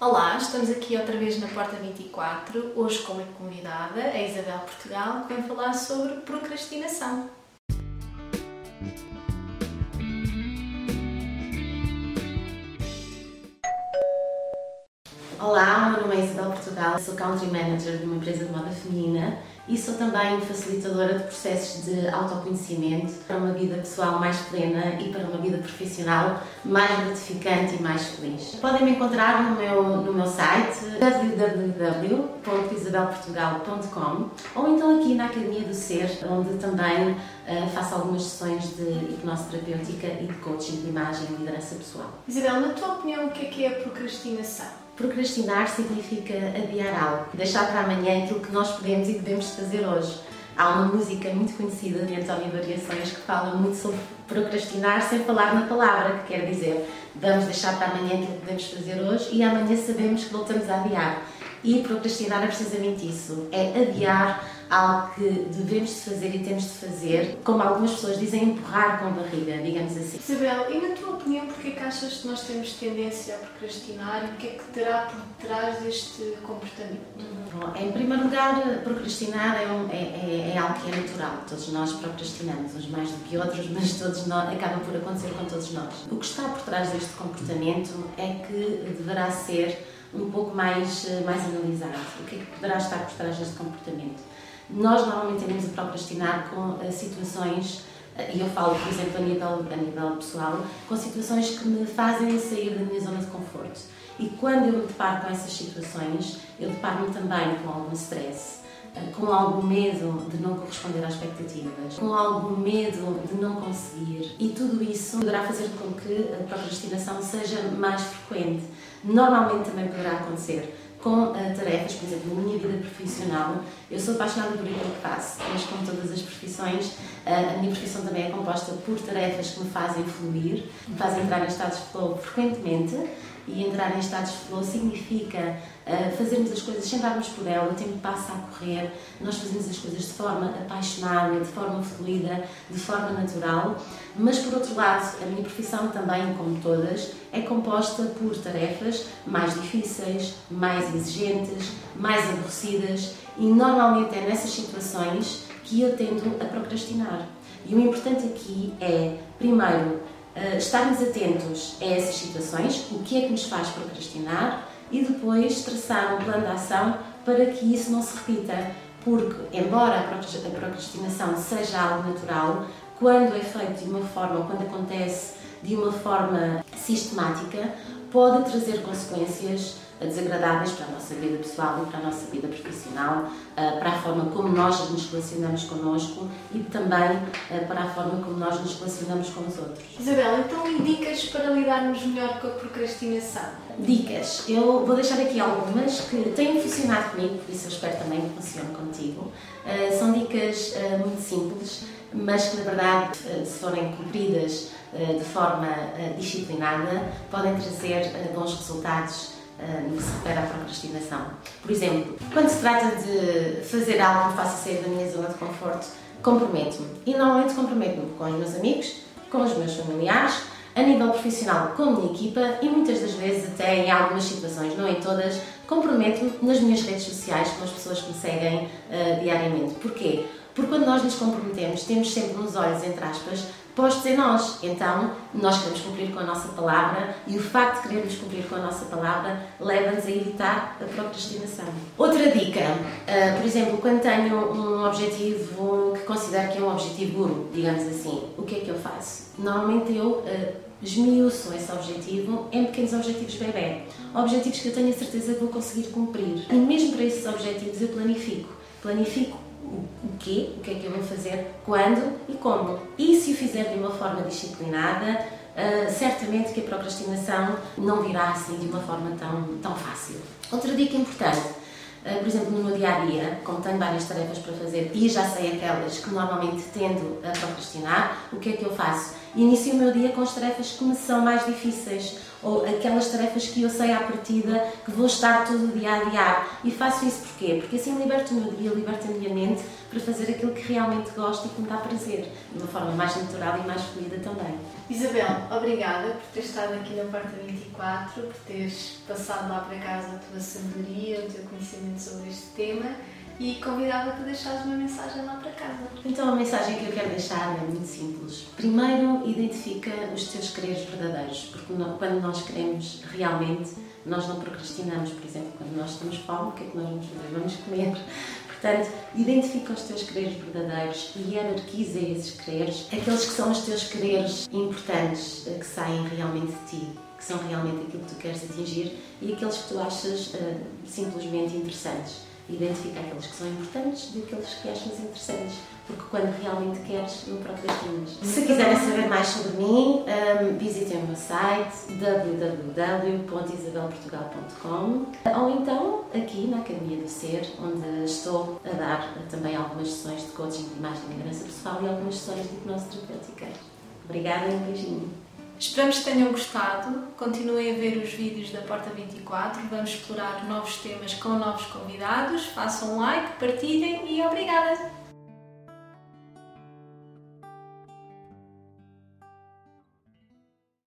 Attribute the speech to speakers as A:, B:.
A: Olá, estamos aqui outra vez na Porta 24, hoje com uma convidada, a Isabel Portugal, que vem falar sobre procrastinação.
B: Olá, meu nome é Isabel Portugal, sou Country Manager de uma empresa de moda feminina e sou também facilitadora de processos de autoconhecimento para uma vida pessoal mais plena e para uma vida profissional mais gratificante e mais feliz. Podem me encontrar no meu, no meu site www.isabelportugal.com ou então aqui na Academia do Ser, onde também uh, faço algumas sessões de hipnose terapêutica e de coaching de imagem e liderança pessoal.
A: Isabel, na tua opinião, o que é que é a procrastinação?
B: Procrastinar significa adiar algo, deixar para amanhã aquilo que nós podemos e devemos fazer hoje. Há uma música muito conhecida de António Variações que fala muito sobre procrastinar sem falar na palavra, que quer dizer vamos deixar para amanhã aquilo que podemos fazer hoje e amanhã sabemos que voltamos a adiar. E procrastinar é precisamente isso, é adiar algo que devemos de fazer e temos de fazer, como algumas pessoas dizem, empurrar com a barriga, digamos assim.
A: Isabel, e na tua opinião, porquê que achas que nós temos tendência a procrastinar e o que é que terá por trás deste comportamento?
B: Bom, em primeiro lugar, procrastinar é, um, é, é, é, algo que é natural. Todos nós procrastinamos, uns mais do que outros, mas todos nós, acaba por acontecer com todos nós. O que está por trás deste comportamento é que deverá ser um pouco mais, mais analisado. O que é que poderá estar por trás deste comportamento? Nós normalmente tendemos a procrastinar com uh, situações, uh, e eu falo, por exemplo, a nível, a nível pessoal, com situações que me fazem sair da minha zona de conforto. E quando eu me deparo com essas situações, eu deparo-me também com algum stress, eh, com algum medo de não corresponder às expectativas, com algum medo de não conseguir. E tudo isso poderá fazer com que a procrastinação seja mais frequente. Normalmente também poderá acontecer com uh, tarefas, por exemplo, na minha vida profissional, eu sou apaixonada por aquilo que faço, mas como todas as profissões, a minha profissão também é composta por tarefas que me fazem fluir, me fazem entrar em estados de flow frequentemente e entrar em estados de flow significa uh, fazermos as coisas sem darmos por ela, o tempo passa a correr, nós fazemos as coisas de forma apaixonada, de forma fluida, de forma natural, mas por outro lado, a minha profissão também, como todas, é composta por tarefas mais difíceis, mais exigentes, mais aborrecidas e normalmente é nessas situações que eu tendo a procrastinar. E o importante aqui é, primeiro, uh, estarmos atentos a essas situações, o que é que nos faz procrastinar e depois traçar um plano de ação para que isso não se repita. Porque, embora a procrastinação seja algo natural, quando é feito de uma forma, quando acontece de uma forma sistemática, pode trazer consequências desagradáveis para a nossa vida pessoal e para a nossa vida profissional, eh, para a forma como nós nos relacionamos connosco e também eh, para a forma como nós nos relacionamos com os outros.
A: Isabel, então e dicas para lidarmos melhor com a procrastinação?
B: Dicas. Eu vou deixar aqui algumas que têm funcionado comigo, por isso eu espero também que funcione contigo. Eh, são dicas muito simples, mas que na verdade, se forem cumpridas de forma disciplinada, podem trazer bons resultados no que se refere à procrastinação. Por exemplo, quando se trata de fazer algo que faça sair da minha zona de conforto, comprometo-me. E normalmente comprometo-me com os meus amigos, com os meus familiares, a nível profissional com a minha equipa e muitas das vezes até em algumas situações, não em todas, comprometo-me nas minhas redes sociais com as pessoas que me seguem uh, diariamente. Porquê? Porque quando nós nos comprometemos, temos sempre nos olhos, entre aspas, postos em nós. Então, nós queremos cumprir com a nossa palavra e o facto de querermos cumprir com a nossa palavra leva-nos a evitar a procrastinação. Outra dica, uh, por exemplo, quando tenho um objetivo que considero que é um objetivo guru, digamos assim, o que é que eu faço? Normalmente eu uh, esmiuço esse objetivo em pequenos objetivos bebê. Objetivos que eu tenho a certeza que vou conseguir cumprir. E mesmo para esses objetivos eu planifico. Planifico o quê, o que é que eu vou fazer, quando e como. E se o fizer de uma forma disciplinada, uh, certamente que a procrastinação não virá assim de uma forma tão, tão fácil. Outra dica importante, uh, por exemplo, no meu dia a dia, como tenho várias tarefas para fazer e já sei aquelas que normalmente tendo a procrastinar, o que é que eu faço? Inicio o meu dia com as tarefas que me são mais difíceis ou aquelas tarefas que eu sei à partida que vou estar todo o dia a adiar. E faço isso porquê? Porque assim liberto o meu dia, liberto a minha mente para fazer aquilo que realmente gosto e que me dá prazer, de uma forma mais natural e mais fluida também.
A: Isabel, obrigada por ter estado aqui na Porta 24, por teres passado lá para casa a tua sabedoria, o teu conhecimento sobre este tema e convidava-te a deixares uma mensagem lá para casa.
B: Então a mensagem que eu quero deixar é muito simples. Primeiro, identifica os teus quereres verdadeiros, porque quando nós queremos realmente, nós não procrastinamos. Por exemplo, quando nós estamos fome, o que é que nós vamos fazer? Vamos comer. Portanto, identifica os teus quereres verdadeiros e hierarquiza esses quereres, aqueles que são os teus quereres importantes, eh, que saem realmente de ti, que são realmente aquilo que tu queres atingir e aqueles que tu achas uh, simplesmente interessantes identifica aqueles que são importantes daqueles que achas interessantes, porque quando realmente queres, não procrastinas. Se quiserem saber mais sobre mim, um, visitem o meu site www.isabelportugal.com ou então aqui na Academia do Ser, onde estou a dar também algumas sessões de coaching de imagem e liderança pessoal e algumas sessões de hipnose terapêutica. Obrigada e um beijinho.
A: Esperamos que tenham gostado. Continuem a ver os vídeos da Porta 24. Vamos explorar novos temas com novos convidados. Façam like, partilhem e obrigada!